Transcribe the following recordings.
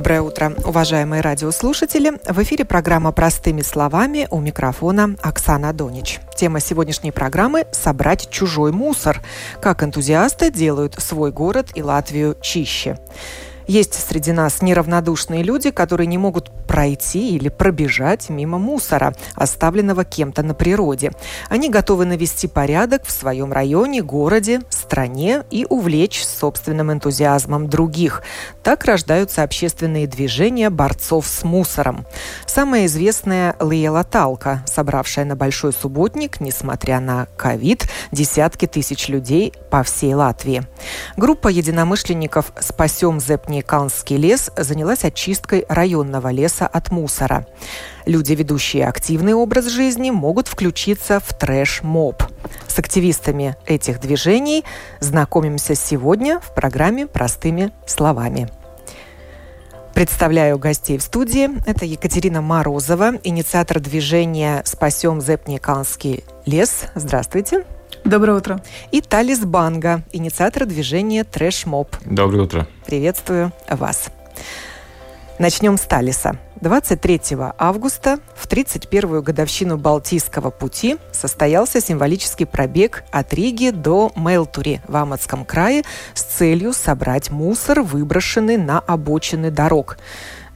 Доброе утро, уважаемые радиослушатели. В эфире программа «Простыми словами» у микрофона Оксана Донич. Тема сегодняшней программы – «Собрать чужой мусор». Как энтузиасты делают свой город и Латвию чище. Есть среди нас неравнодушные люди, которые не могут пройти или пробежать мимо мусора, оставленного кем-то на природе. Они готовы навести порядок в своем районе, городе, стране и увлечь собственным энтузиазмом других. Так рождаются общественные движения борцов с мусором. Самая известная Лия Латалка, собравшая на Большой Субботник, несмотря на ковид, десятки тысяч людей по всей Латвии. Группа единомышленников «Спасем Зепниканский лес» занялась очисткой районного леса от мусора. Люди, ведущие активный образ жизни, могут включиться в трэш-моб. С активистами этих движений знакомимся сегодня в программе «Простыми словами». Представляю гостей в студии. Это Екатерина Морозова, инициатор движения «Спасем Зепниканский лес». Здравствуйте. Доброе утро. И Талис Банга, инициатор движения «Трэш Моб». Доброе утро. Приветствую вас. Начнем с Талиса. 23 августа в 31-ю годовщину Балтийского пути состоялся символический пробег от Риги до Мелтури в Амадском крае с целью собрать мусор, выброшенный на обочины дорог.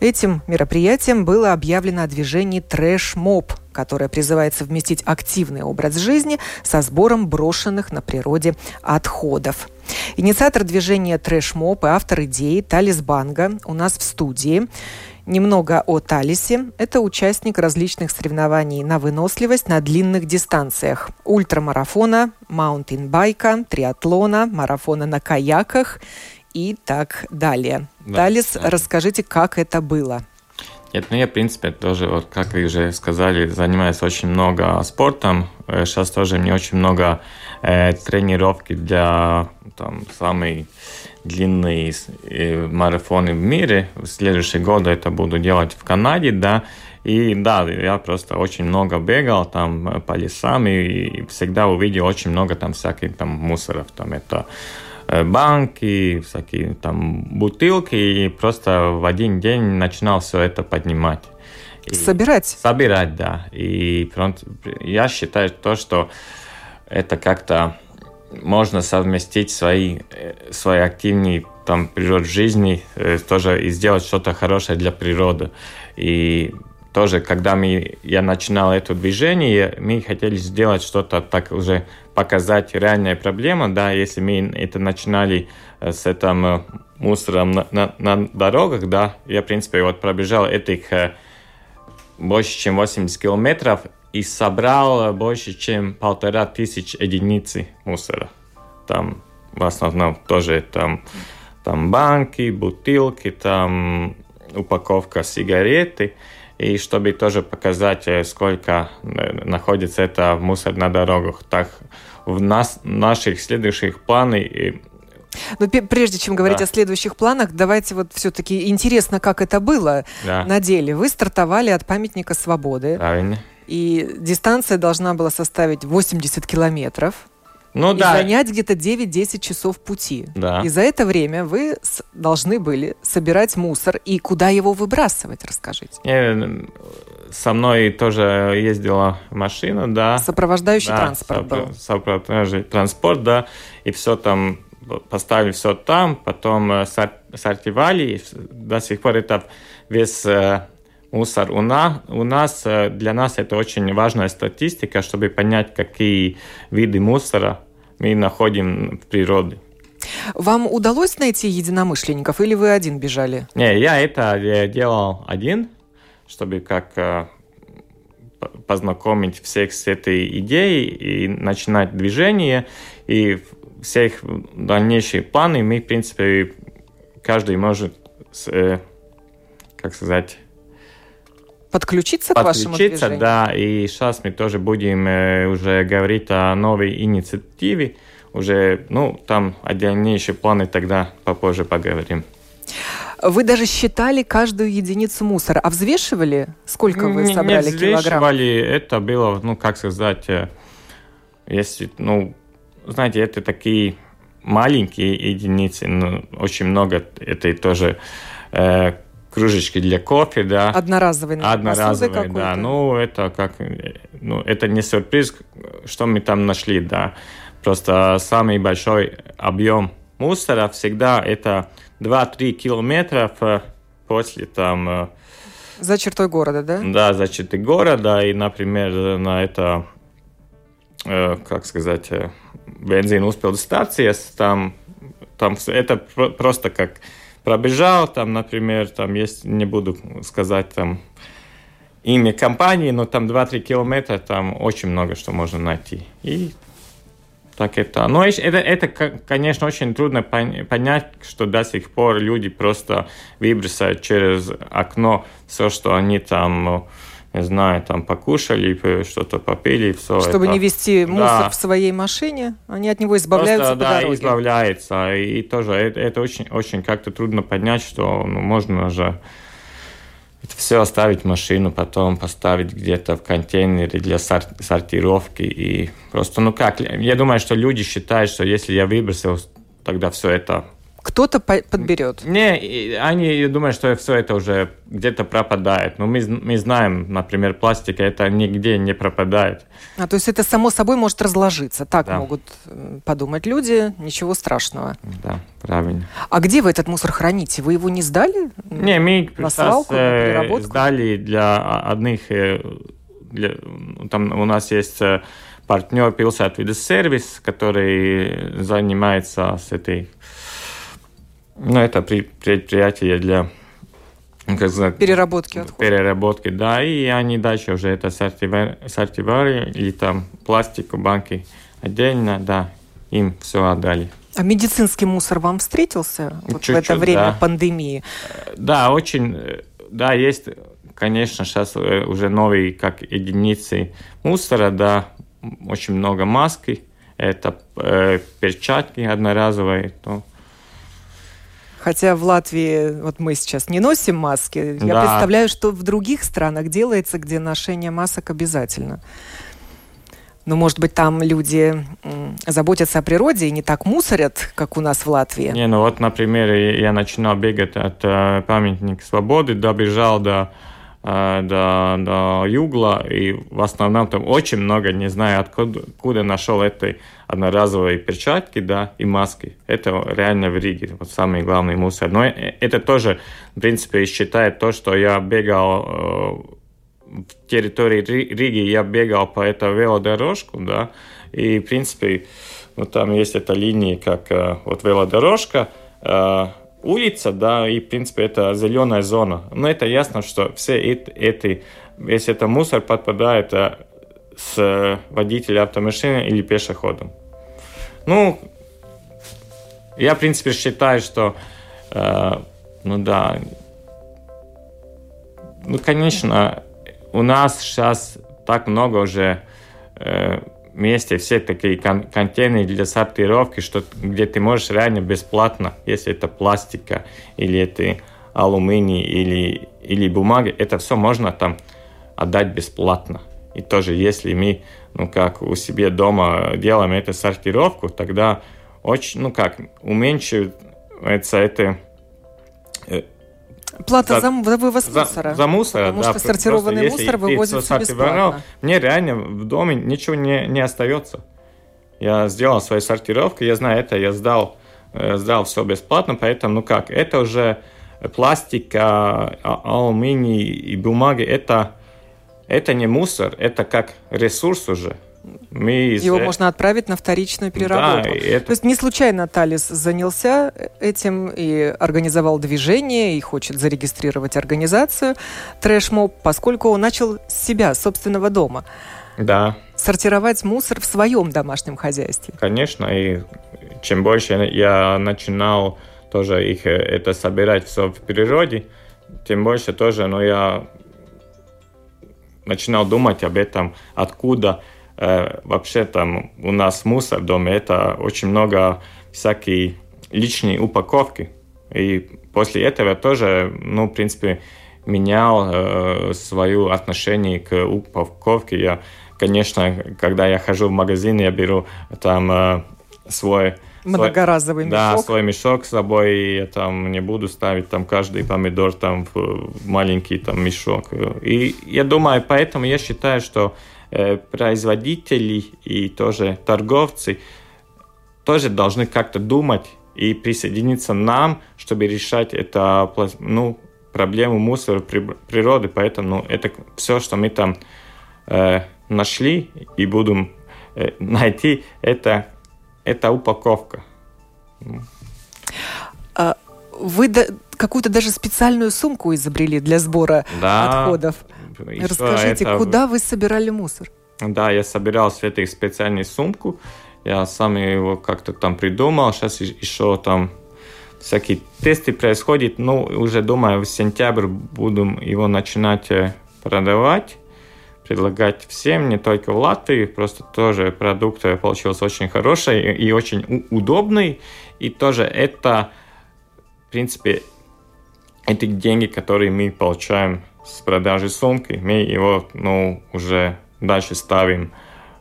Этим мероприятием было объявлено о движении «Трэш-моб», которое призывает совместить активный образ жизни со сбором брошенных на природе отходов. Инициатор движения «Трэш-моб» и автор идеи Талис Банга у нас в студии. Немного о Талисе. Это участник различных соревнований на выносливость на длинных дистанциях. Ультрамарафона, маунтинбайка, триатлона, марафона на каяках и так далее. Да, Талис, да. расскажите, как это было? Нет, ну я, в принципе, тоже, вот как вы уже сказали, занимаюсь очень много спортом. Сейчас э, тоже мне очень много э, тренировки для там, самой длинные э, марафоны в мире. В следующий год это буду делать в Канаде, да. И да, я просто очень много бегал там по лесам и всегда увидел очень много там всяких там мусоров. Там это Э, банки, всякие там бутылки, и просто в один день начинал все это поднимать. И собирать? Собирать, да. И я считаю то, что это как-то можно совместить свои, э, свои активные там природ жизни, э, тоже и сделать что-то хорошее для природы. И тоже, когда мы, я начинал это движение, мы хотели сделать что-то так уже показать реальная проблема, да, если мы это начинали э, с этим э, мусором на, на, на дорогах, да, я, в принципе, вот пробежал этих э, больше, чем 80 километров и собрал больше, чем полтора тысяч единиц мусора. Там в основном тоже там, там банки, бутылки, там упаковка сигареты и чтобы тоже показать, э, сколько э, находится это мусор на дорогах. Так в нас, наших следующих планах но прежде чем говорить да. о следующих планах, давайте вот все-таки интересно, как это было да. на деле. Вы стартовали от памятника свободы. Правильно. И дистанция должна была составить 80 километров ну, и да. занять где-то 9-10 часов пути. Да. И за это время вы должны были собирать мусор. И куда его выбрасывать, расскажите. Э, со мной тоже ездила машина, да. Сопровождающий да, транспорт сопро- был. Сопровождающий транспорт, да. И все там, поставили все там, потом э, сортировали. До сих пор это весь э, мусор у нас, у нас, для нас это очень важная статистика, чтобы понять, какие виды мусора мы находим в природе. Вам удалось найти единомышленников или вы один бежали? Не, я это делал один, чтобы как э, познакомить всех с этой идеей и начинать движение. И всех дальнейшие планы мы, в принципе, каждый может, э, как сказать, подключиться, к вашему движению? да, и сейчас мы тоже будем э, уже говорить о новой инициативе, уже, ну, там о дальнейшие планы тогда попозже поговорим. Вы даже считали каждую единицу мусора, а взвешивали, сколько вы собрали не килограмм? это было, ну, как сказать, э, если, ну, знаете, это такие маленькие единицы, но очень много этой тоже э, кружечки для кофе, да. Одноразовые, Одноразовые, да. Ну, это как, ну, это не сюрприз, что мы там нашли, да. Просто самый большой объем мусора всегда это 2-3 километра после там... Э, за чертой города, да? Да, за чертой города. И, например, на это, э, как сказать, э, бензин успел станция, там, там это просто как пробежал, там, например, там есть, не буду сказать, там, имя компании, но там 2-3 километра, там очень много что можно найти. И так это. Но это, это, конечно, очень трудно понять, что до сих пор люди просто выбросают через окно все, что они там, не знаю, там покушали, что-то попили, все. Чтобы это. не вести мусор да. в своей машине, они от него избавляются просто, по да, дороге. избавляются. И тоже это, это очень, очень как-то трудно понять, что ну, можно же это все оставить в машину, потом поставить где-то в контейнере для сортировки. И просто, ну как, я думаю, что люди считают, что если я выбросил, тогда все это кто-то подберет. Не, они думают, что все это уже где-то пропадает. Но мы, мы знаем, например, пластика это нигде не пропадает. А то есть это само собой может разложиться. Так да. могут э, подумать люди, ничего страшного. Да, правильно. А где вы этот мусор храните? Вы его не сдали? Не, мы на свалку, на э, сдали для одних... Э, для, там у нас есть партнер Пилсатвидес сервис, который занимается с этой ну, это предприятие для как сказать, переработки отходов. Переработки, да, и они дальше уже это сортировали, или там пластику, банки отдельно, да, им все отдали. А медицинский мусор вам встретился вот в это время да. пандемии? Да, очень, да, есть, конечно, сейчас э, уже новые как единицы мусора, да, очень много маски, это э, перчатки одноразовые, то Хотя в Латвии, вот мы сейчас не носим маски, да. я представляю, что в других странах делается, где ношение масок обязательно. Ну, может быть, там люди заботятся о природе и не так мусорят, как у нас в Латвии. Не, ну вот, например, я начинал бегать от э, памятника свободы, добежал до до, до Югла, и в основном там очень много, не знаю, откуда, откуда нашел этой одноразовые перчатки, да, и маски. Это реально в Риге, вот самый главный мусор. Но э, это тоже, в принципе, считает то, что я бегал э, в территории Риги, я бегал по этой велодорожку, да, и, в принципе, ну, там есть эта линия, как вот велодорожка, улица, да, и, в принципе, это зеленая зона. Но это ясно, что все эти, весь это мусор подпадает э, с водителя автомашины или пешеходом. Ну, я, в принципе, считаю, что, э, ну да, ну, конечно, у нас сейчас так много уже э, месте все такие кон контейнеры для сортировки, что, где ты можешь реально бесплатно, если это пластика или это алюминий или, или бумага, это все можно там отдать бесплатно. И тоже, если мы, ну как у себя дома делаем эту сортировку, тогда очень, ну как, уменьшается это э, Плата за, за вывоз за, мусора. За мусор, Потому да. что сортированный Просто мусор вывозится бесплатно. Мне реально в доме ничего не, не остается. Я сделал свою сортировку, я знаю это, я сдал, э, сдал все бесплатно, поэтому, ну как, это уже пластика, а, алюминий и бумага, это, это не мусор, это как ресурс уже. Мы Его можно отправить на вторичную переработку. Да, это... То есть не случайно Талис занялся этим и организовал движение, и хочет зарегистрировать организацию Трэшмоб, поскольку он начал с себя, собственного дома. Да. Сортировать мусор в своем домашнем хозяйстве. Конечно, и чем больше я начинал тоже их э, это собирать все в природе, тем больше тоже, но я начинал думать об этом, откуда э, вообще там у нас мусор в доме. Это очень много всякие личные упаковки. И после этого тоже, ну, в принципе, менял э, свое отношение к упаковке. Я, конечно, когда я хожу в магазин, я беру там э, свой Многоразовый мешок. Да, свой мешок с собой, я там не буду ставить там каждый помидор там в маленький там мешок. И я думаю, поэтому я считаю, что э, производители и тоже торговцы тоже должны как-то думать и присоединиться нам, чтобы решать это, ну, проблему мусора природы. Поэтому ну, это все, что мы там э, нашли и будем э, найти, это это упаковка. А вы да, какую-то даже специальную сумку изобрели для сбора да. отходов. И Расскажите, это... куда вы собирали мусор? Да, я собирал в этой специальной сумку. Я сам его как-то там придумал. Сейчас еще там всякие тесты происходят. Ну, уже думаю, в сентябрь будем его начинать э, продавать предлагать всем, не только в Латвии, просто тоже продукт получился очень хороший и очень удобный, и тоже это, в принципе, эти деньги, которые мы получаем с продажи сумки, мы его, ну, уже дальше ставим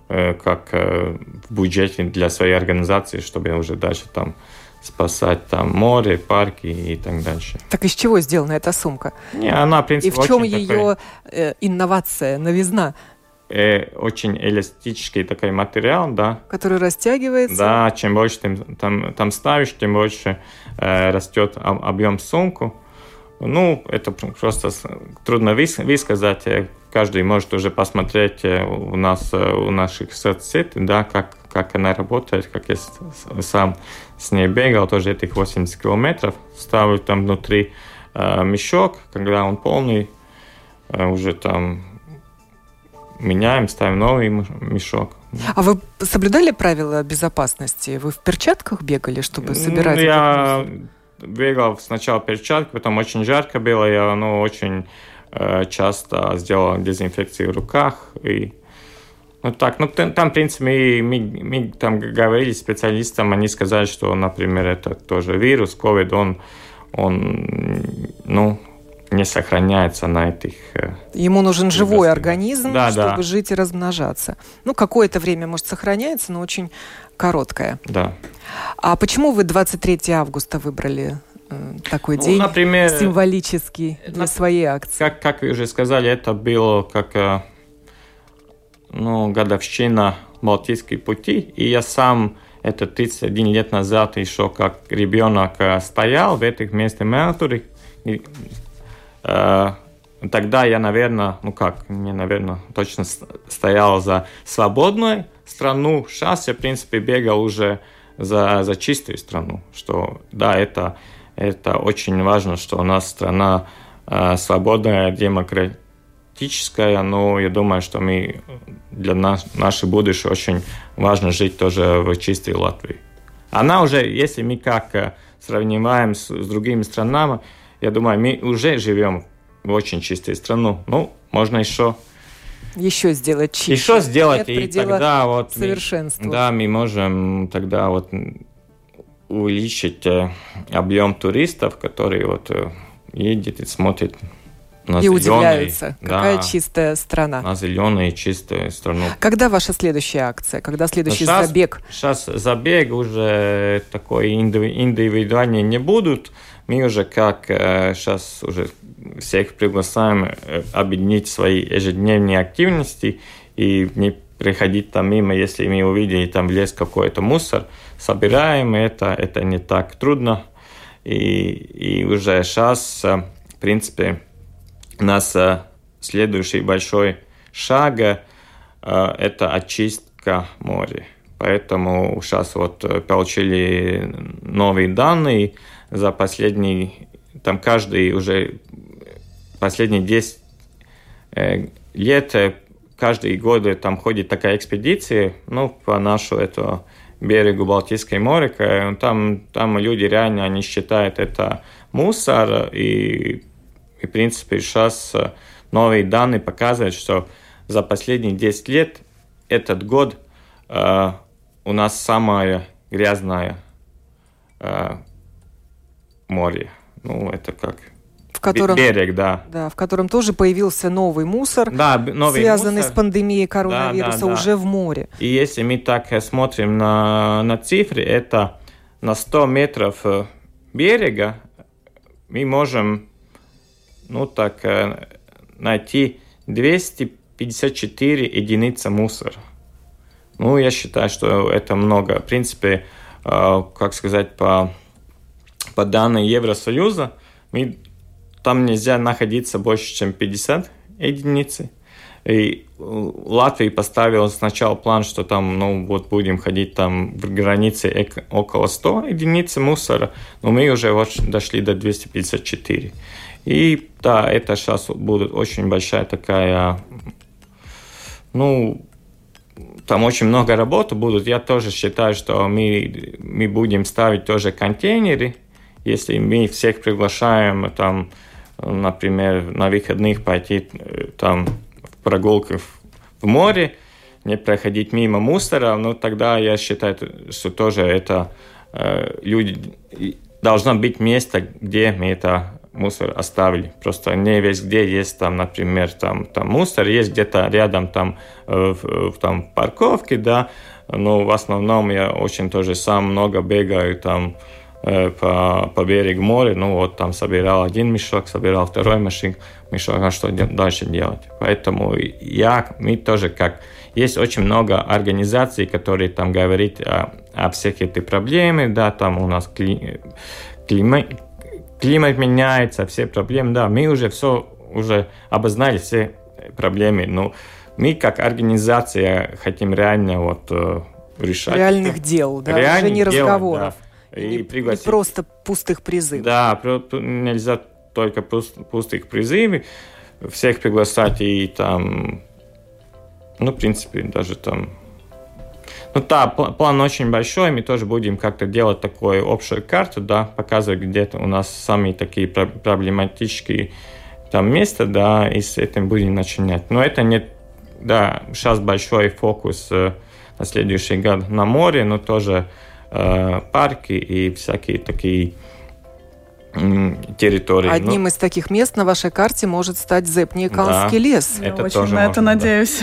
э, как э, в бюджете для своей организации, чтобы уже дальше там спасать там море, парки и так дальше. Так из чего сделана эта сумка? Не, она, в принципе, И в чем ее такой... э, инновация, новизна? Э, очень эластический такой материал, да. Который растягивается? Да, чем больше ты там, там ставишь, тем больше э, растет объем сумку. Ну, это просто трудно высказать. Э, каждый может уже посмотреть э, у нас, у наших соцсетей, да, как, как она работает, как я сам с ней бегал, тоже этих 80 километров. Ставлю там внутри э, мешок, когда он полный, э, уже там меняем, ставим новый мешок. А вы соблюдали правила безопасности? Вы в перчатках бегали, чтобы собирать? Ну, я бегал сначала в перчатке, потом очень жарко было, я ну, очень э, часто сделал дезинфекцию в руках и ну так, ну там, в принципе, мы, мы, мы там говорили специалистам, они сказали, что, например, это тоже вирус, COVID, он, он ну, не сохраняется на этих... Э, Ему нужен живой организм, да, чтобы да. жить и размножаться. Ну, какое-то время, может, сохраняется, но очень короткое. Да. А почему вы 23 августа выбрали э, такой ну, день например, символический для своей акции? Как, как вы уже сказали, это было как э, ну, годовщина Балтийской пути, и я сам это 31 лет назад еще как ребенок э, стоял в этих местах Мелтуре. Э, тогда я, наверное, ну как, не наверное, точно стоял за свободную страну. Сейчас я, в принципе, бегал уже за, за чистую страну. Что, да, это, это очень важно, что у нас страна э, свободная, демократическая, практическая, но я думаю, что мы для нас, нашей будущее очень важно жить тоже в чистой Латвии. Она уже, если мы как э, сравниваем с, с другими странами, я думаю, мы уже живем в очень чистой страну. Ну, можно еще еще сделать чище. Еще сделать, и тогда вот совершенству. Мы, да, мы можем тогда вот увеличить э, объем туристов, которые вот э, едет и смотрит на и зеленый, удивляются, какая да, чистая страна. На зеленую чистую страну. Когда ваша следующая акция? Когда следующий сейчас, забег? Сейчас забег уже такой индивидуальный не будут. Мы уже как сейчас э, уже всех приглашаем э, объединить свои ежедневные активности и не приходить там мимо, если мы увидели там в лес какой-то мусор, собираем это, это не так трудно. И, и уже сейчас, э, в принципе, нас следующий большой шаг э, это очистка моря. Поэтому сейчас вот э, получили новые данные за последний, там каждый уже последние 10 э, лет, каждый год там ходит такая экспедиция, ну, по нашу эту берегу Балтийского моря, там, там люди реально, они считают это мусор, и и, в принципе, сейчас новые данные показывают, что за последние 10 лет этот год э, у нас самое грязное э, море. Ну, это как в котором, берег, да. Да, в котором тоже появился новый мусор, да, новый связанный мусор. с пандемией коронавируса да, да, да. уже в море. И если мы так смотрим на, на цифры, это на 100 метров э, берега мы можем ну, так, найти 254 единицы мусора. Ну, я считаю, что это много. В принципе, э, как сказать, по, по данным Евросоюза, мы, там нельзя находиться больше, чем 50 единиц. И Латвия поставила сначала план, что там, ну, вот будем ходить там в границе около 100 единиц мусора, но мы уже вот дошли до 254. И да, это сейчас будет очень большая такая, ну, там очень много работы будут. Я тоже считаю, что мы, мы будем ставить тоже контейнеры. Если мы всех приглашаем, там, например, на выходных пойти э, там в прогулку в море, не проходить мимо мусора, ну тогда я считаю, что тоже это э, люди должно быть место, где мы это мусор оставили. Просто не весь где есть там, например, там, там мусор, есть где-то рядом там, э, в, в, там парковке, да, но в основном я очень тоже сам много бегаю там э, по, по берегу моря, ну вот там собирал один мешок, собирал второй мешок, мешок, а что дальше делать? Поэтому я, мы тоже как есть очень много организаций, которые там говорят о, о всех этих проблемах, да, там у нас кли, клима, климат меняется, все проблемы, да, мы уже все уже обознали все проблемы, но мы как организация хотим реально вот э, решать. Реальных дел, да, уже не дел, разговоров. Да. И не, пригласить. не просто пустых призывов. Да, нельзя только пустых призывов, всех приглашать и там, ну, в принципе, даже там ну да, план очень большой, мы тоже будем как-то делать такую общую карту, да, показывать где-то у нас самые такие проблематические там места, да, и с этим будем начинать. Но это не, да, сейчас большой фокус э, на следующий год на море, но тоже э, парки и всякие такие территории. Одним ну, из таких мест на вашей карте может стать Зепниканский да, лес. Я это очень тоже на это надеюсь.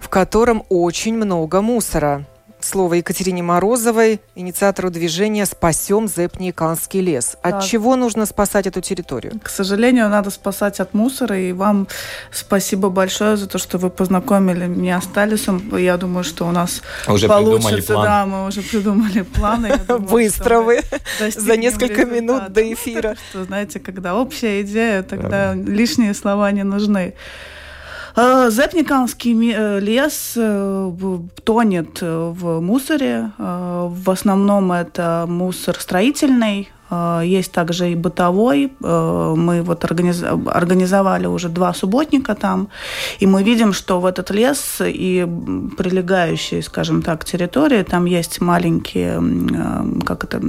В котором очень много мусора слово Екатерине Морозовой, инициатору движения «Спасем Зепниканский лес». От да. чего нужно спасать эту территорию? К сожалению, надо спасать от мусора. И вам спасибо большое за то, что вы познакомили меня с Талисом. Я думаю, что у нас уже получится. План. Да, мы уже придумали планы. Быстро вы. За несколько минут до эфира. знаете, когда общая идея, тогда лишние слова не нужны. Э, Зепниканский э, лес э, тонет в мусоре. В основном это мусор строительный, есть также и бытовой. Мы вот организовали уже два субботника там, и мы видим, что в этот лес и прилегающие, скажем так, территории, там есть маленькие, как это,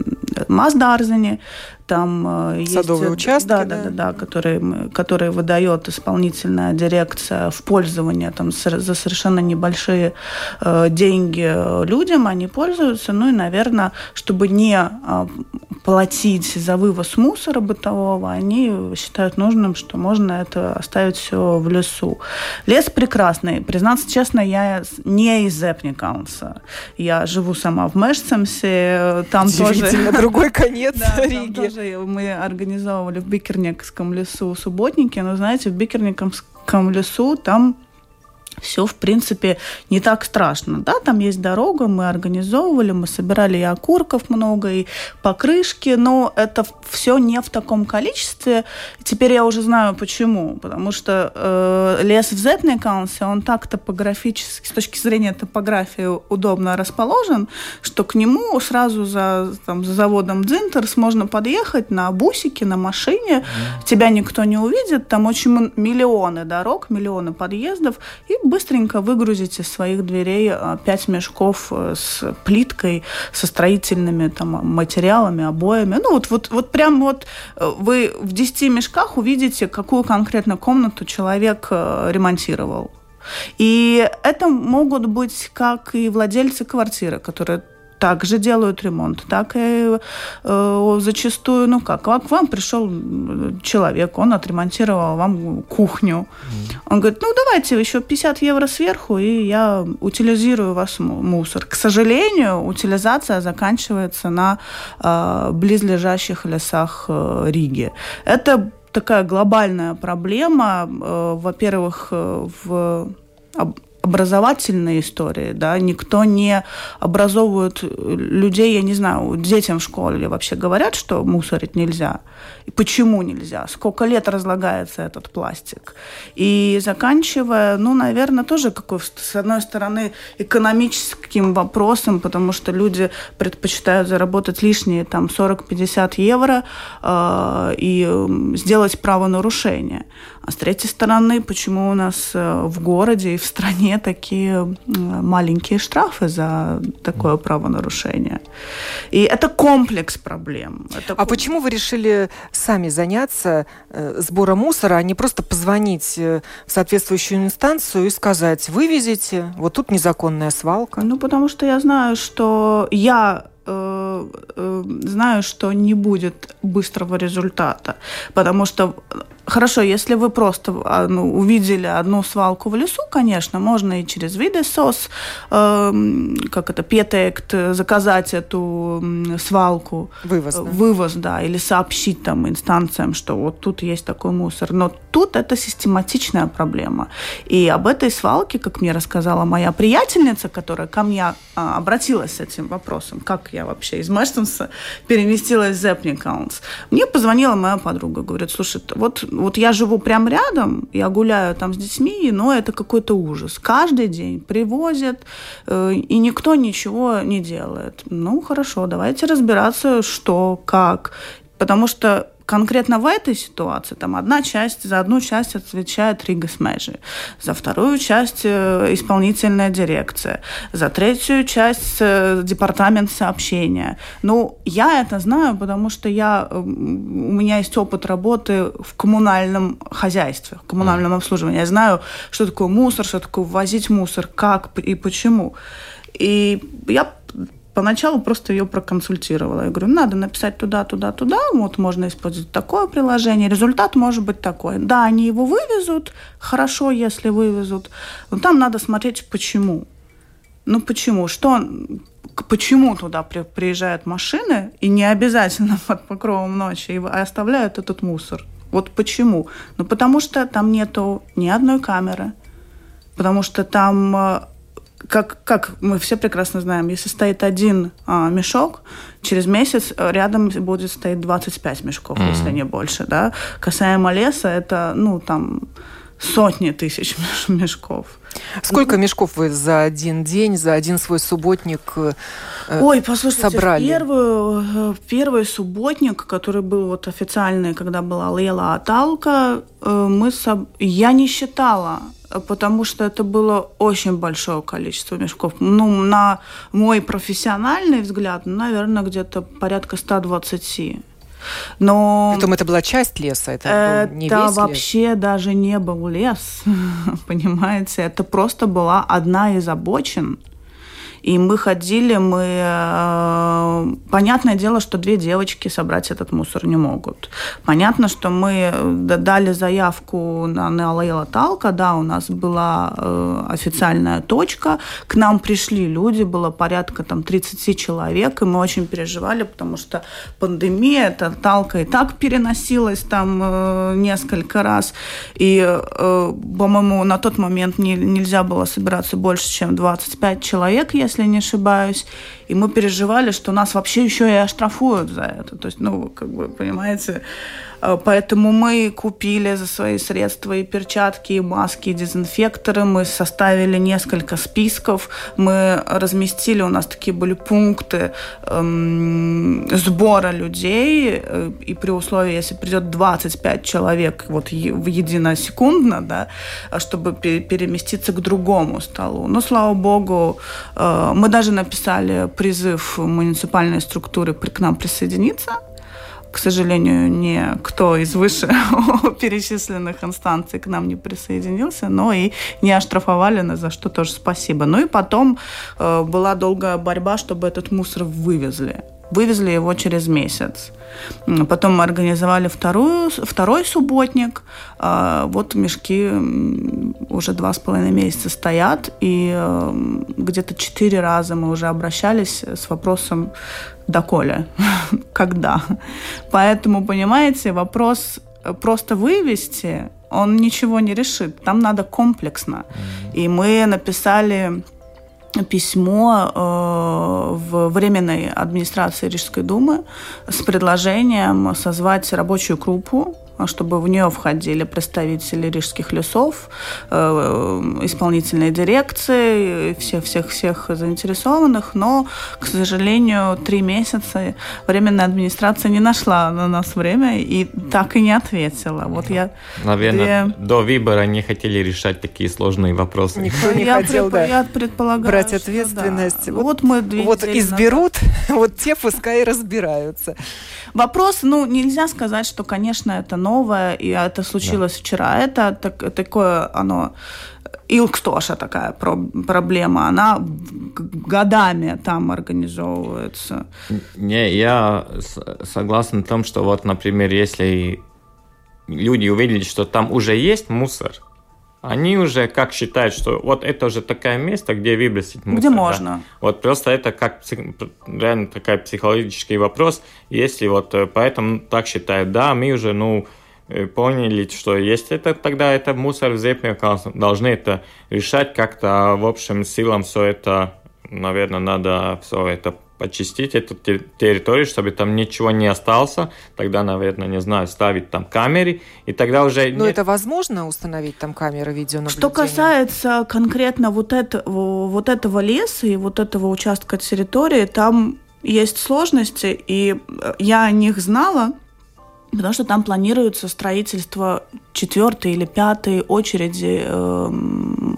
Маздарзани, там э, Садовые есть, участки, да, да, да, да, которые, которые выдает исполнительная дирекция в пользование там, за совершенно небольшие э, деньги людям, они пользуются. Ну и, наверное, чтобы не э, платить за вывоз мусора бытового, они считают нужным, что можно это оставить все в лесу. Лес прекрасный. Признаться честно, я не из Эпникаунса. Я живу сама в Мешцемсе. Там тоже... другой конец Риги тоже мы организовывали в Бикерникском лесу субботники, но, знаете, в Бикерникском лесу там все, в принципе, не так страшно. Да, там есть дорога, мы организовывали, мы собирали и окурков много, и покрышки, но это все не в таком количестве. Теперь я уже знаю почему. Потому что э, лес в Зетникаунсе, он так топографически, с точки зрения топографии, удобно расположен, что к нему сразу за, там, за заводом Дзинтерс можно подъехать на бусике, на машине, тебя никто не увидит, там очень миллионы дорог, миллионы подъездов, и быстренько выгрузить из своих дверей 5 мешков с плиткой, со строительными там, материалами, обоями. Ну, вот, вот, вот прям вот вы в 10 мешках увидите, какую конкретно комнату человек ремонтировал. И это могут быть как и владельцы квартиры, которые также делают ремонт, так и э, зачастую, ну как, к вам пришел человек, он отремонтировал вам кухню. Он говорит, ну давайте еще 50 евро сверху, и я утилизирую ваш мусор. К сожалению, утилизация заканчивается на э, близлежащих лесах э, Риги. Это такая глобальная проблема, э, во-первых, э, в образовательные истории, да, никто не образовывает людей, я не знаю, детям в школе вообще говорят, что мусорить нельзя, и почему нельзя, сколько лет разлагается этот пластик. И заканчивая, ну, наверное, тоже какой, с одной стороны, экономическим вопросом, потому что люди предпочитают заработать лишние там 40-50 евро э, и сделать правонарушение. А с третьей стороны, почему у нас э, в городе и в стране такие маленькие штрафы за такое правонарушение? И это комплекс проблем. Это... А почему вы решили сами заняться э, сбором мусора, а не просто позвонить э, в соответствующую инстанцию и сказать, вывезите, вот тут незаконная свалка? Ну, потому что я знаю, что я знаю, что не будет быстрого результата, потому что Хорошо, если вы просто а, ну, увидели одну свалку в лесу, конечно, можно и через видосос, э, как это, петект, заказать эту свалку. Вывоз. Да? Вывоз, да, или сообщить там инстанциям, что вот тут есть такой мусор. Но тут это систематичная проблема. И об этой свалке, как мне рассказала моя приятельница, которая ко мне а, обратилась с этим вопросом, как я вообще из Мэштенса переместилась в Зепникаунс, мне позвонила моя подруга, говорит, слушай, вот вот я живу прям рядом, я гуляю там с детьми, но это какой-то ужас. Каждый день привозят, э, и никто ничего не делает. Ну, хорошо, давайте разбираться, что, как. Потому что конкретно в этой ситуации там одна часть, за одну часть отвечает Рига Смежи, за вторую часть э, исполнительная дирекция, за третью часть э, департамент сообщения. Ну, я это знаю, потому что я, у меня есть опыт работы в коммунальном хозяйстве, в коммунальном обслуживании. Я знаю, что такое мусор, что такое ввозить мусор, как и почему. И я поначалу просто ее проконсультировала. Я говорю, надо написать туда, туда, туда, вот можно использовать такое приложение, результат может быть такой. Да, они его вывезут, хорошо, если вывезут, но там надо смотреть, почему. Ну почему? Что, почему туда при, приезжают машины, и не обязательно под покровом ночи, и оставляют этот мусор? Вот почему? Ну потому что там нету ни одной камеры, потому что там э, как, как мы все прекрасно знаем, если стоит один а, мешок, через месяц рядом будет стоять 25 мешков, mm-hmm. если не больше, да. Касаемо леса, это, ну, там, сотни тысяч мешков. Сколько мешков вы за один день, за один свой субботник э, Ой, послушайте, собрали? Первый, э, первый субботник, который был вот официальный, когда была Лела Аталка, э, мы соб... я не считала потому что это было очень большое количество мешков. Ну, на мой профессиональный взгляд, ну, наверное, где-то порядка 120. Но Притом это была часть леса, это, это не весь вообще лес. даже не был лес, понимаете? Это просто была одна из обочин, и мы ходили, мы... Э, понятное дело, что две девочки собрать этот мусор не могут. Понятно, что мы дали заявку на Неалейла Талка, да, у нас была э, официальная точка, к нам пришли люди, было порядка там 30 человек, и мы очень переживали, потому что пандемия, эта Талка и так переносилась там э, несколько раз, и, э, по-моему, на тот момент не, нельзя было собираться больше, чем 25 человек, если если не ошибаюсь. И мы переживали, что нас вообще еще и оштрафуют за это. То есть, ну, как бы, понимаете, поэтому мы купили за свои средства и перчатки, и маски, и дезинфекторы. Мы составили несколько списков. Мы разместили, у нас такие были пункты эм, сбора людей. Э, и при условии, если придет 25 человек вот в единосекундно, да, чтобы переместиться к другому столу. Но, слава богу, э, мы даже написали призыв муниципальной структуры к нам присоединиться к сожалению, никто из выше перечисленных инстанций к нам не присоединился, но и не оштрафовали нас, за что тоже спасибо. Ну и потом э, была долгая борьба, чтобы этот мусор вывезли. Вывезли его через месяц. Потом мы организовали вторую, второй субботник. А, вот мешки уже два с половиной месяца стоят, и э, где-то четыре раза мы уже обращались с вопросом «доколе?», «когда?». Поэтому, понимаете, вопрос просто вывести, он ничего не решит. Там надо комплексно. И мы написали письмо э, в Временной администрации Рижской думы с предложением созвать рабочую группу чтобы в нее входили представители рижских лесов, э, исполнительные дирекции, всех-всех-всех заинтересованных, но, к сожалению, три месяца временная администрация не нашла на нас время и так и не ответила. Вот я... Наверное, две... до выбора не хотели решать такие сложные вопросы. Никто не я хотел, пред... да, я предполагаю, брать ответственность. Да. Вот, вот мы две Вот изберут, вот те пускай разбираются. Вопрос, ну, нельзя сказать, что, конечно, это новое, и это случилось да. вчера. Это так, такое, оно илкстоша такая проблема, она годами там организовывается. Не, я согласен в том, что вот, например, если люди увидели, что там уже есть мусор, они уже как считают, что вот это уже такое место, где выбросить мусор. Где можно. Да. Вот просто это как реально такой психологический вопрос. Если вот э, поэтому так считают, да, мы уже, ну, э, поняли, что есть это, тогда это мусор в должны это решать как-то, в общем, силам все это, наверное, надо все это почистить эту территорию, чтобы там ничего не осталось. Тогда, наверное, не знаю, ставить там камеры, и тогда уже... Но нет... это возможно установить там камеры видеонаблюдения? Что касается конкретно вот, это, вот этого леса и вот этого участка территории, там есть сложности, и я о них знала, потому что там планируется строительство четвертой или пятой очереди э,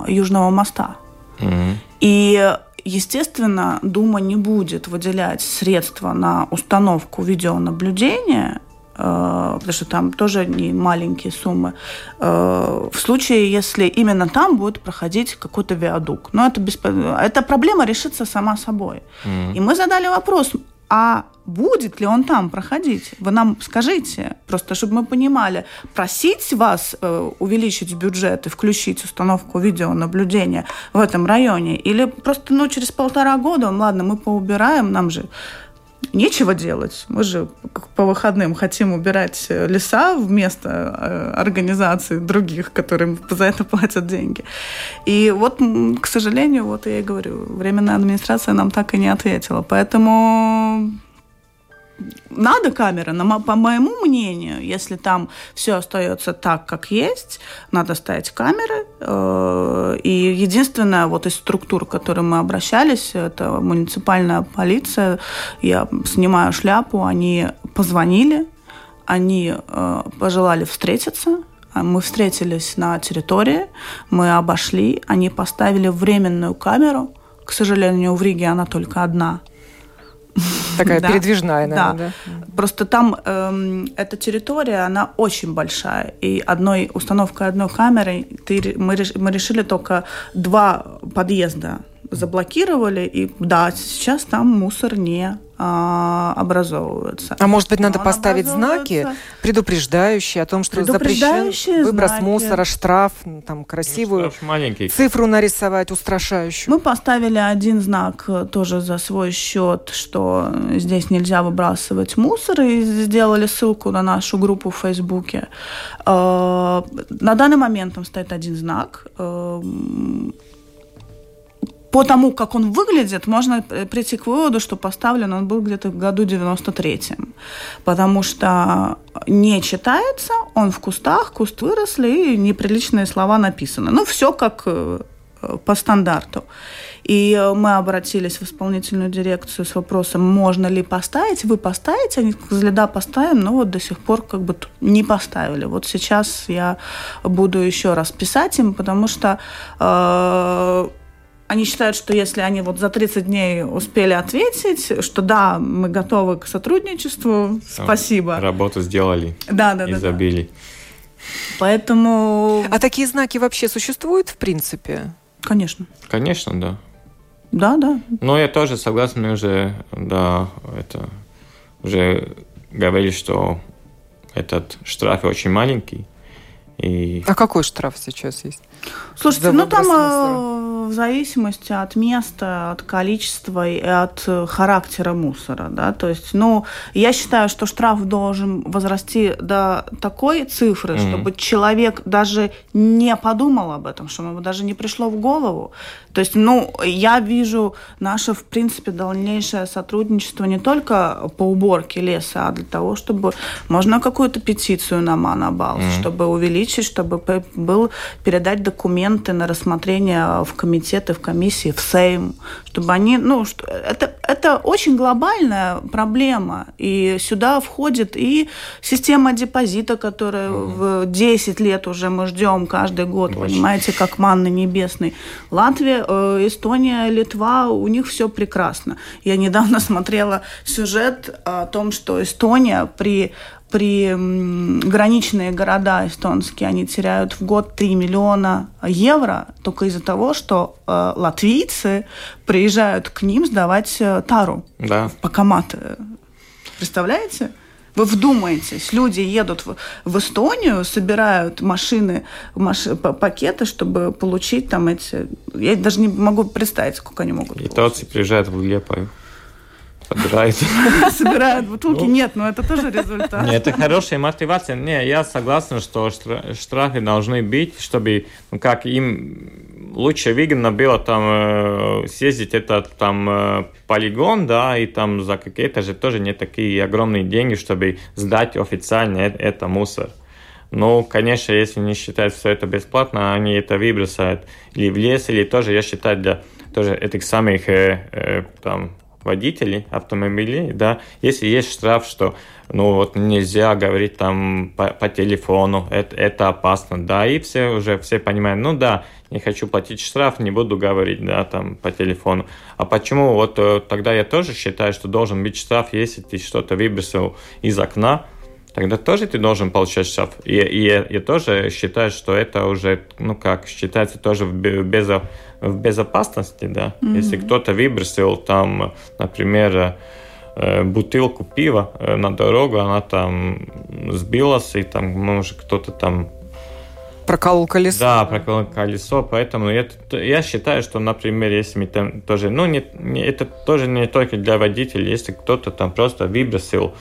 Южного моста. Mm-hmm. И Естественно, Дума не будет выделять средства на установку видеонаблюдения, э, потому что там тоже не маленькие суммы, э, в случае, если именно там будет проходить какой-то виадук. Но это, бесп... эта проблема решится сама собой. Mm-hmm. И мы задали вопрос, а будет ли он там проходить? Вы нам скажите, просто чтобы мы понимали, просить вас э, увеличить бюджет и включить установку видеонаблюдения в этом районе, или просто ну, через полтора года, ладно, мы поубираем, нам же нечего делать. Мы же по выходным хотим убирать леса вместо э, организаций других, которым за это платят деньги. И вот, к сожалению, вот я и говорю, временная администрация нам так и не ответила. Поэтому надо камера, но по моему мнению, если там все остается так, как есть, надо ставить камеры. Э, и единственное, вот из структур, к которым мы обращались, это муниципальная полиция, я снимаю шляпу, они позвонили, они э, пожелали встретиться, мы встретились на территории, мы обошли, они поставили временную камеру. К сожалению, в Риге она только одна – Такая да, передвижная, наверное, да. да. Просто там эм, эта территория, она очень большая. И одной установкой одной камеры ты, мы, мы решили только два подъезда заблокировали. И да, сейчас там мусор не а, образовываются. А может быть, надо Он поставить знаки, предупреждающие о том, что запрещен выброс знаки. мусора, штраф, там красивую ну, маленький. цифру нарисовать, устрашающую. Мы поставили один знак э, тоже за свой счет, что здесь нельзя выбрасывать мусор, и сделали ссылку на нашу группу в Фейсбуке. Э, на данный момент там стоит один знак. Э, по тому, как он выглядит, можно прийти к выводу, что поставлен он был где-то в году 93-м. Потому что не читается, он в кустах, куст выросли, и неприличные слова написаны. Ну, все как э, по стандарту. И мы обратились в исполнительную дирекцию с вопросом, можно ли поставить. Вы поставите? Они сказали, да, поставим, но вот до сих пор как бы не поставили. Вот сейчас я буду еще раз писать им, потому что э, они считают, что если они вот за 30 дней успели ответить, что да, мы готовы к сотрудничеству, спасибо. Работу сделали. Да, да, да. Изобили. Да. Поэтому... А такие знаки вообще существуют в принципе? Конечно. Конечно, да. Да, да. Но я тоже согласен, мы уже, да, это, уже говорили, что этот штраф очень маленький. И... А какой штраф сейчас есть? Слушайте, ну там э, в зависимости от места, от количества и от э, характера мусора, да, то есть, ну, я считаю, что штраф должен возрасти до такой цифры, mm-hmm. чтобы человек даже не подумал об этом, чтобы ему даже не пришло в голову. То есть, ну, я вижу наше, в принципе, дальнейшее сотрудничество не только по уборке леса, а для того, чтобы можно какую-то петицию на Манабал, mm-hmm. чтобы увеличить, чтобы был передать документы на рассмотрение в комитеты, в комиссии, в Сейм, чтобы они, ну, что, это, это очень глобальная проблема, и сюда входит и система депозита, которая mm-hmm. в 10 лет уже мы ждем каждый год, Очень. понимаете, как манны небесный. Латвия, э, Эстония, Литва, у них все прекрасно. Я недавно смотрела сюжет о том, что Эстония при при граничные города эстонские, они теряют в год 3 миллиона евро только из-за того, что э, латвийцы приезжают к ним сдавать э, тару да. в Покомат. Представляете? Вы вдумаетесь, люди едут в, в Эстонию, собирают машины, маш, пакеты, чтобы получить там эти... Я даже не могу представить, сколько они могут Литовцы приезжают в Лепою. Собирают. Собирают бутылки. Нет, но это тоже результат. Нет, это хорошая мотивация. Не, я согласен, что штрафы должны быть, чтобы, ну, как им лучше выгодно было там э, съездить этот там э, полигон, да, и там за какие-то же тоже не такие огромные деньги, чтобы сдать официально это мусор. Ну, конечно, если не считать все это бесплатно, они это выбросают или в лес, или тоже, я считаю, для тоже этих самых э, э, там водителей автомобилей, да, если есть штраф, что ну вот нельзя говорить там по, по телефону, это, это опасно, да, и все уже все понимают, ну да, не хочу платить штраф, не буду говорить, да, там по телефону. А почему вот э, тогда я тоже считаю, что должен быть штраф, если ты что-то выбросил из окна, тогда тоже ты должен получать штраф. И, и я, тоже считаю, что это уже, ну как, считается тоже без, в безопасности, да. Mm-hmm. Если кто-то выбросил там, например, э, бутылку пива э, на дорогу, она там сбилась, и там, может, кто-то там Проколол колесо. Да, проколол колесо, поэтому я, я считаю, что, например, если мы там тоже, ну, не, не, это тоже не только для водителей, если кто-то там просто выбросил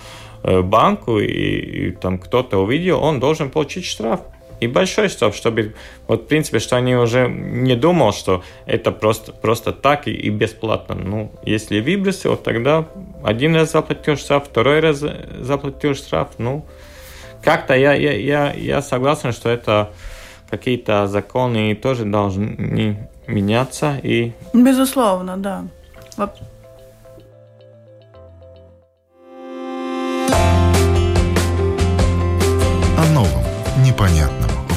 Э, банку и, и там кто-то увидел, он должен получить штраф. И большой штраф, чтобы, вот в принципе, что они уже не думал, что это просто, просто так и, и бесплатно. Ну, если выбросил, тогда один раз заплатил штраф, второй раз заплатил штраф. Ну, как-то я, я, я, я согласен, что это какие-то законы тоже должны меняться. И... Безусловно, да. непонятном,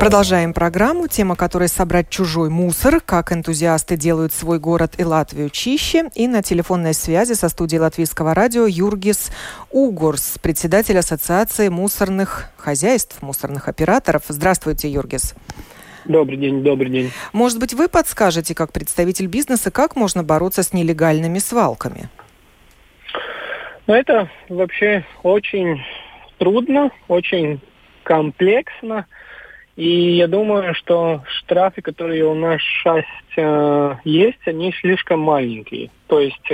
Продолжаем программу, тема которой «Собрать чужой мусор. Как энтузиасты делают свой город и Латвию чище». И на телефонной связи со студией Латвийского радио Юргис Угорс, председатель Ассоциации мусорных хозяйств, мусорных операторов. Здравствуйте, Юргис. Добрый день, добрый день. Может быть, вы подскажете, как представитель бизнеса, как можно бороться с нелегальными свалками? Ну, это вообще очень трудно, очень комплексно. И я думаю, что штрафы, которые у нас сейчас э, есть, они слишком маленькие. То есть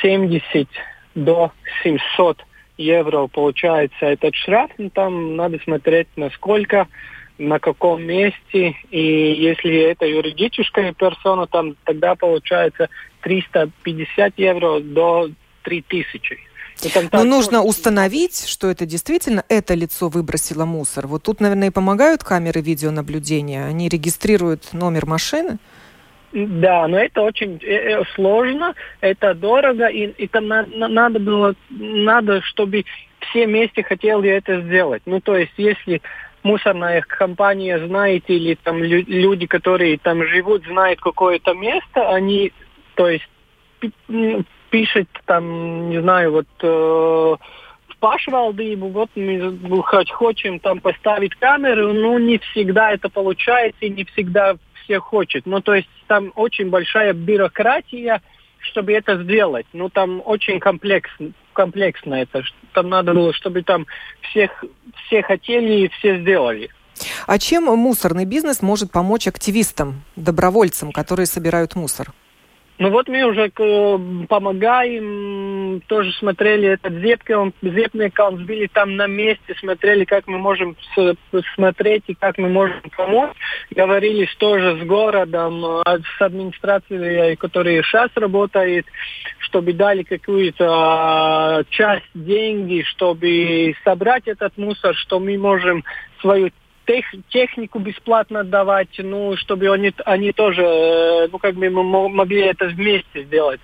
70 э, до 700 евро получается этот штраф. Ну, там надо смотреть, насколько, на каком месте. И если это юридическая персона, там тогда получается 350 евро до 3000. Но нужно установить, что это действительно это лицо выбросило мусор. Вот тут, наверное, и помогают камеры видеонаблюдения. Они регистрируют номер машины. Да, но это очень э, э, сложно, это дорого, и, и там на, на, надо было, надо, чтобы все вместе хотели это сделать. Ну, то есть, если мусорная компания знает, или там люди, которые там живут, знают какое-то место, они, то есть, пишет там, не знаю, вот э, в пашвалдыбу, вот мы хоть хотим там поставить камеру, но не всегда это получается и не всегда все хочет. Ну, то есть там очень большая бюрократия, чтобы это сделать. Ну, там очень комплексно, комплексно это. Там надо было, чтобы там всех, все хотели и все сделали. А чем мусорный бизнес может помочь активистам, добровольцам, которые собирают мусор? Ну вот мы уже э, помогаем, тоже смотрели этот Зепки, Зепный аккаунт сбили там на месте, смотрели, как мы можем смотреть и как мы можем помочь. Говорили тоже с городом, э, с администрацией, которая сейчас работает, чтобы дали какую-то э, часть деньги, чтобы собрать этот мусор, что мы можем свою тех, технику бесплатно давать, ну, чтобы они, они тоже, э, ну, как бы мы могли это вместе сделать.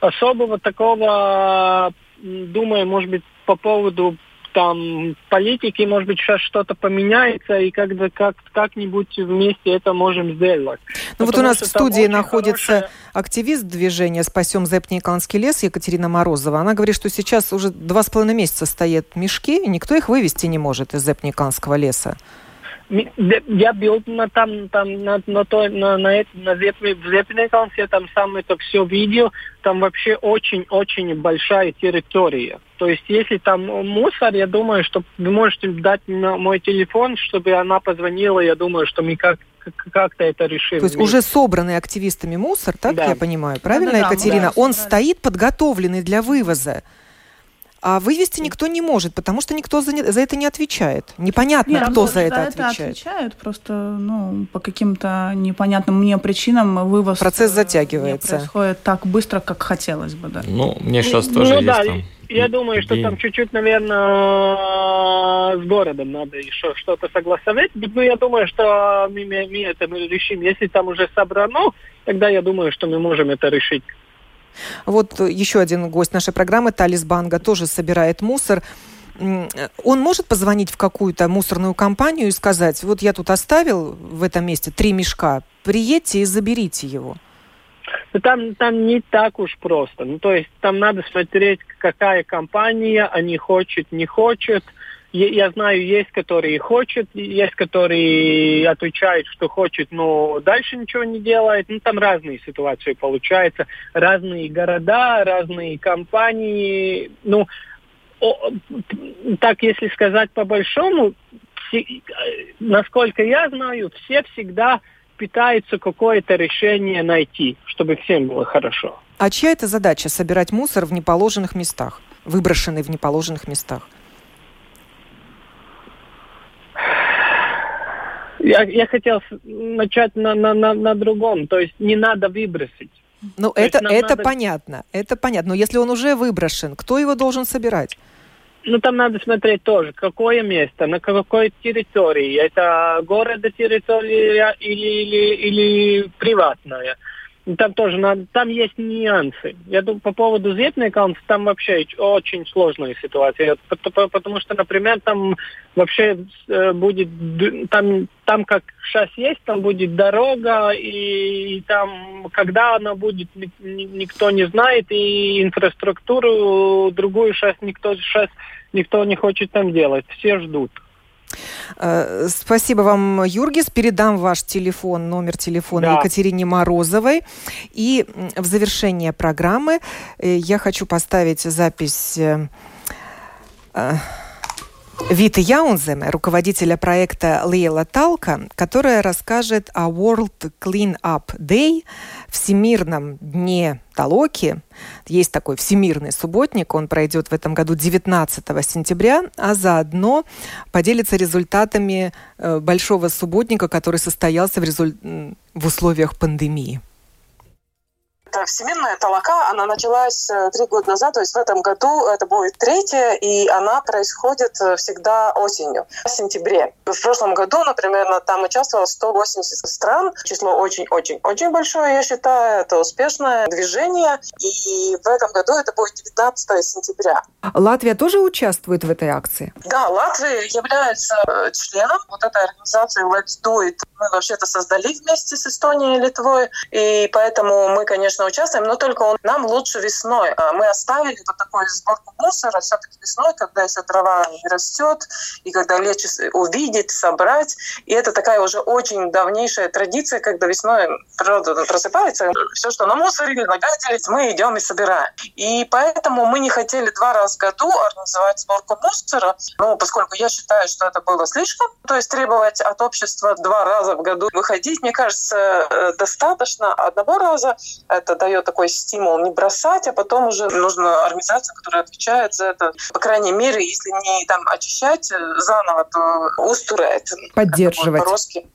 Особого такого, думаю, может быть, по поводу там политики, может быть, сейчас что-то поменяется, и как-то как, как-нибудь вместе это можем сделать. Ну вот у нас в студии находится хорошая... активист движения «Спасем Зепниканский лес» Екатерина Морозова. Она говорит, что сейчас уже два с половиной месяца стоят мешки, и никто их вывести не может из Зепниканского леса. Я был на там, там на, на то, на, на, на Зепниковсе, там сам это все видел, там вообще очень-очень большая территория. То есть, если там мусор, я думаю, что вы можете дать на мой телефон, чтобы она позвонила, я думаю, что мы как как-то это решим. То есть уже собранный активистами мусор, так да. я понимаю, правильно, да, да, Екатерина? Да, Он собрали. стоит подготовленный для вывоза. А вывести никто не может, потому что никто за, не, за это не отвечает. Непонятно, Нет, кто за это, это отвечает. отвечают, просто ну, по каким-то непонятным мне причинам вывоз Процесс э, затягивается. Не происходит так быстро, как хотелось бы. Да. Ну, мне сейчас ну, тоже ну, есть да, там... Я думаю, что там чуть-чуть, наверное, с городом надо еще что-то согласовать. Ну, я думаю, что мы, мы, мы это мы решим. Если там уже собрано, тогда я думаю, что мы можем это решить. Вот еще один гость нашей программы, Талис Банга, тоже собирает мусор. Он может позвонить в какую-то мусорную компанию и сказать, вот я тут оставил в этом месте три мешка, приедьте и заберите его. Ну, там, там не так уж просто. Ну, то есть там надо смотреть, какая компания, они хочет, не хочет я знаю, есть, которые хочет, есть, которые отвечают, что хочет, но дальше ничего не делает. Ну, там разные ситуации получаются, разные города, разные компании. Ну, о, так, если сказать по-большому, насколько я знаю, все всегда пытаются какое-то решение найти, чтобы всем было хорошо. А чья это задача собирать мусор в неположенных местах, выброшенный в неположенных местах? Я, я хотел начать на, на, на, на другом, то есть не надо выбросить. Ну, это, это надо... понятно, это понятно. Но если он уже выброшен, кто его должен собирать? Ну, там надо смотреть тоже, какое место, на какой территории. Это города территория или, или, или приватная. Там тоже надо, там есть нюансы. Я думаю, по поводу Зетной аккаунта, там вообще очень сложная ситуация. Потому что, например, там вообще э, будет, там, там как сейчас есть, там будет дорога, и, и там, когда она будет, никто не знает, и инфраструктуру другую сейчас никто, сейчас никто не хочет там делать. Все ждут. Э, спасибо вам, Юргис. Передам ваш телефон, номер телефона да. Екатерине Морозовой. И в завершение программы э, я хочу поставить запись э, Вита Яунземе, руководителя проекта Лейла Талка, которая расскажет о World Clean Up Day, Всемирном дне Талоки. Есть такой всемирный субботник, он пройдет в этом году 19 сентября, а заодно поделится результатами э, большого субботника, который состоялся в, резуль... в условиях пандемии эта всемирная толока, она началась э, три года назад, то есть в этом году это будет третья, и она происходит э, всегда осенью, в сентябре. В прошлом году, например, там участвовало 180 стран, число очень-очень-очень большое, я считаю, это успешное движение, и в этом году это будет 19 сентября. Латвия тоже участвует в этой акции? Да, Латвия является э, членом вот этой организации Let's Do It. Мы вообще-то создали вместе с Эстонией и Литвой, и поэтому мы, конечно, конечно, участвуем, но только он, нам лучше весной. А мы оставили вот такую сборку мусора все-таки весной, когда еще трава растет, и когда легче увидеть, собрать. И это такая уже очень давнейшая традиция, когда весной природа просыпается, все, что на мусоре, нагадились, мы идем и собираем. И поэтому мы не хотели два раза в году организовать сборку мусора, ну, поскольку я считаю, что это было слишком, то есть требовать от общества два раза в году выходить, мне кажется, э, достаточно одного раза. Это это дает такой стимул не бросать, а потом уже нужна организация, которая отвечает за это. По крайней мере, если не там очищать э, заново, то устурать. Поддерживать.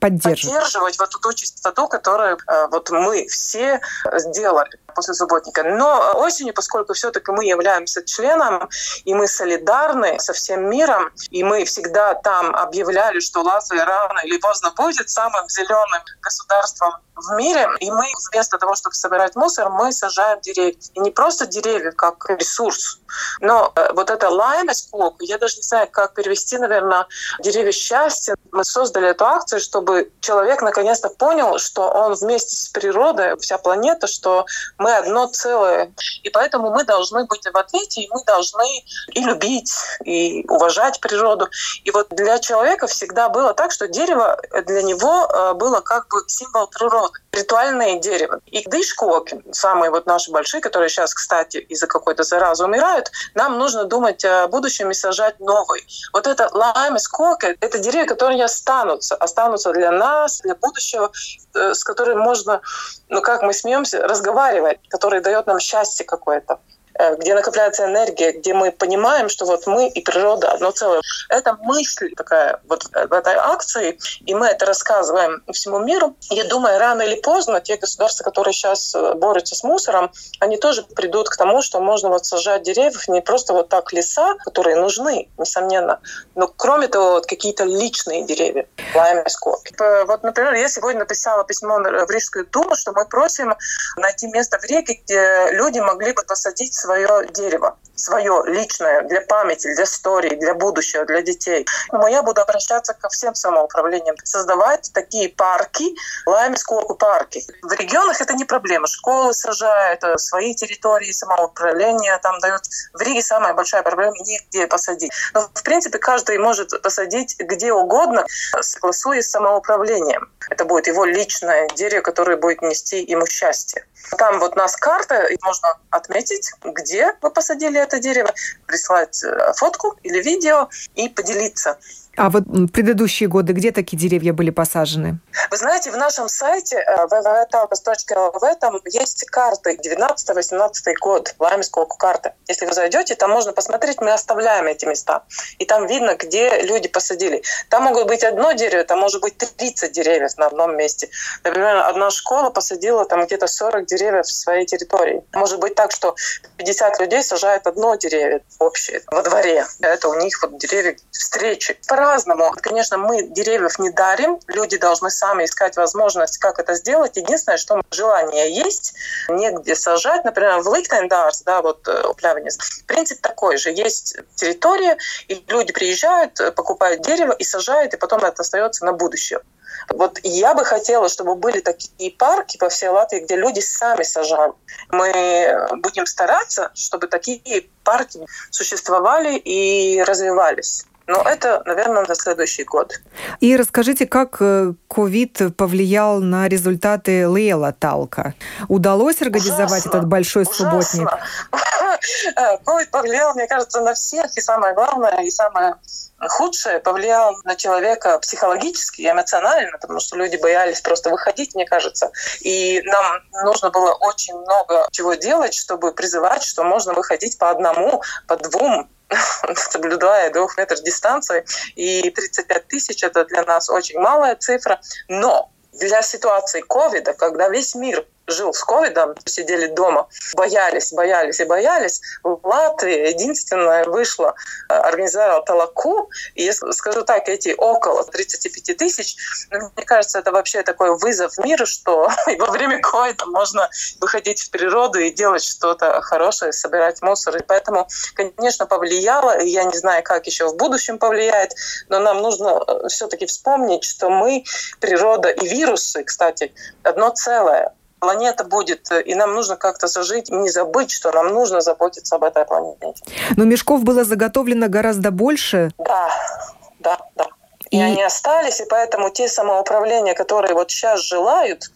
Поддерживать. Поддерживать вот ту чистоту, которую э, вот мы все сделали после субботника. Но осенью, поскольку все-таки мы являемся членом, и мы солидарны со всем миром, и мы всегда там объявляли, что Латвия рано или поздно будет самым зеленым государством в мире, и мы вместо того, чтобы собирать мусор, мы сажаем деревья. И не просто деревья как ресурс, но э, вот это лаймость я даже не знаю, как перевести, наверное, деревья счастья. Мы создали эту акцию, чтобы человек наконец-то понял, что он вместе с природой, вся планета, что мы одно целое. И поэтому мы должны быть в ответе, и мы должны и любить, и уважать природу. И вот для человека всегда было так, что дерево для него э, было как бы символ природы, ритуальное дерево. И дышкоки, самые вот наши большие, которые сейчас, кстати, из-за какой-то заразы умирают, нам нужно думать о будущем и сажать новый. Вот это лайм скоки, это деревья, которые останутся, останутся для нас, для будущего, э, с которым можно, ну как мы смеемся, разговаривать который дает нам счастье какое-то. Э, где накопляется энергия, где мы понимаем, что вот мы и природа одно целое. Это мысль такая вот в этой акции, и мы это рассказываем всему миру. Я думаю, рано или поздно те государства, которые сейчас э, борются с мусором, они тоже придут к тому, что можно вот сажать деревьев не просто вот так леса, которые нужны, несомненно, но кроме того, вот какие-то личные деревья. Вот, например, я сегодня написала письмо в Рижскую думу, что мы просим найти место в реке, где люди могли бы посадить свое дерево, свое личное, для памяти, для истории, для будущего, для детей. Но я буду обращаться ко всем самоуправлениям, создавать такие парки, лаймского парки. В регионах это не проблема. Школы сажают, э, свои территории самоуправления там дают. В Риге самая большая проблема – негде посадить. Но, в принципе, каждый может посадить где угодно, согласуясь с самоуправлением. Это будет его личное дерево, которое будет нести ему счастье. Там вот у нас карта, и можно отметить, где вы посадили это дерево, прислать э, фотку или видео и поделиться. А вот предыдущие годы где такие деревья были посажены? Вы знаете, в нашем сайте э, там есть карты 19-18 год, Лаймского карты. Если вы зайдете, там можно посмотреть, мы оставляем эти места. И там видно, где люди посадили. Там могут быть одно дерево, там может быть 30 деревьев на одном месте. Например, одна школа посадила там где-то 40 деревьев в своей территории. Может быть так, что 50 людей сажают одно дерево общее во дворе. Это у них вот деревья встречи по-разному. Конечно, мы деревьев не дарим, люди должны сами искать возможность, как это сделать. Единственное, что желание есть, негде сажать. Например, в Ликтендарс, да, вот э, Плявенец, принцип такой же. Есть территория, и люди приезжают, э, покупают дерево и сажают, и потом это остается на будущее. Вот я бы хотела, чтобы были такие парки по всей Латвии, где люди сами сажают. Мы будем стараться, чтобы такие парки существовали и развивались. Но это, наверное, на следующий год. И расскажите, как э, ковид повлиял на результаты Лейла Талка? Удалось организовать ужасно, этот большой ужасно. субботник? ковид повлиял, мне кажется, на всех. И самое главное, и самое худшее повлиял на человека психологически и эмоционально, потому что люди боялись просто выходить, мне кажется. И нам нужно было очень много чего делать, чтобы призывать, что можно выходить по одному, по двум, соблюдая двух метров дистанции. И 35 тысяч – это для нас очень малая цифра. Но для ситуации ковида, когда весь мир жил с ковидом, сидели дома, боялись, боялись и боялись. Латвия единственная вышла, э, организовала толоку, и я скажу так, эти около 35 тысяч, ну, мне кажется, это вообще такой вызов миру, что во время ковида можно выходить в природу и делать что-то хорошее, собирать мусор. И поэтому, конечно, повлияло, и я не знаю, как еще в будущем повлияет, но нам нужно э, все-таки вспомнить, что мы, природа и вирусы, кстати, одно целое планета будет, и нам нужно как-то зажить, не забыть, что нам нужно заботиться об этой планете. Но мешков было заготовлено гораздо больше. Да, да, да. И, и они остались, и поэтому те самоуправления, которые вот сейчас желают,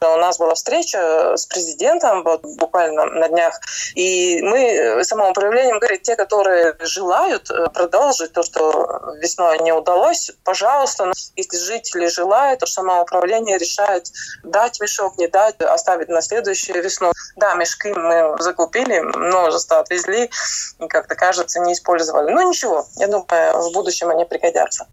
у нас была встреча с президентом вот, буквально на днях, и мы самоуправлением говорим, те, которые желают э, продолжить то, что весной не удалось, пожалуйста, если жители желают, то самоуправление решает дать мешок, не дать, оставить на следующую весну. Да, мешки мы закупили, множество отвезли, и, как-то кажется, не использовали. Ну ничего, я думаю, в будущем они пригодятся.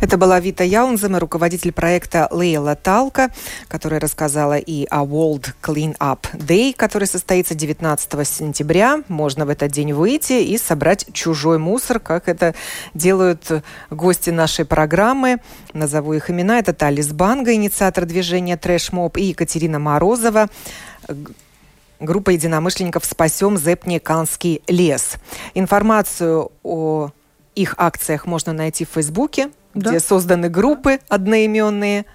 Это была Вита Яунзема, руководитель проекта Лейла Талка, которая рассказала и о World Clean Up Day, который состоится 19 сентября. Можно в этот день выйти и собрать чужой мусор, как это делают гости нашей программы. Назову их имена. Это Талис Банга, инициатор движения Трэш Моб, и Екатерина Морозова, группа единомышленников «Спасем Зепниканский лес». Информацию о их акциях можно найти в Фейсбуке, да? где созданы группы одноименные.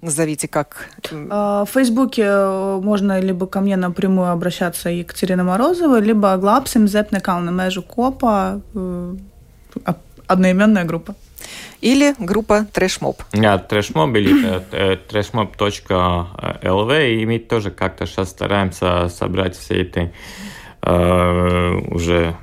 Назовите как. А, в Фейсбуке э, можно либо ко мне напрямую обращаться Екатерина Морозова, либо Глапсим Зепнекал на межу Копа, э, одноименная группа. Или группа Трэшмоб. Да, Трэшмоб или trashmob.lv. И мы тоже как-то сейчас стараемся собрать все эти э, уже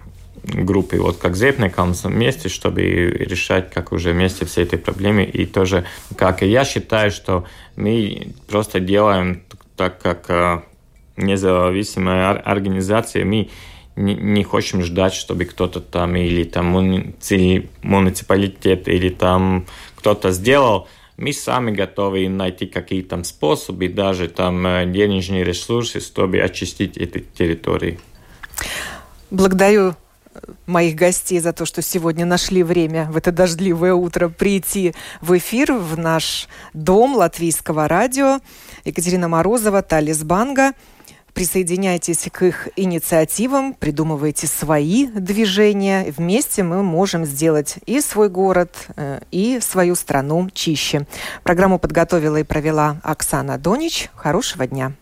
группы, вот как Зепникам вместе, чтобы решать как уже вместе все эти проблемы. И тоже, как и я считаю, что мы просто делаем так, как э, независимая организация, мы не, не хотим ждать, чтобы кто-то там или там муниципалитет или там кто-то сделал. Мы сами готовы найти какие-то способы, даже там э, денежные ресурсы, чтобы очистить эти территории. Благодарю моих гостей за то, что сегодня нашли время в это дождливое утро прийти в эфир в наш дом латвийского радио. Екатерина Морозова, Талис Банга. Присоединяйтесь к их инициативам, придумывайте свои движения. Вместе мы можем сделать и свой город, э, и свою страну чище. Программу подготовила и провела Оксана Донич. Хорошего дня!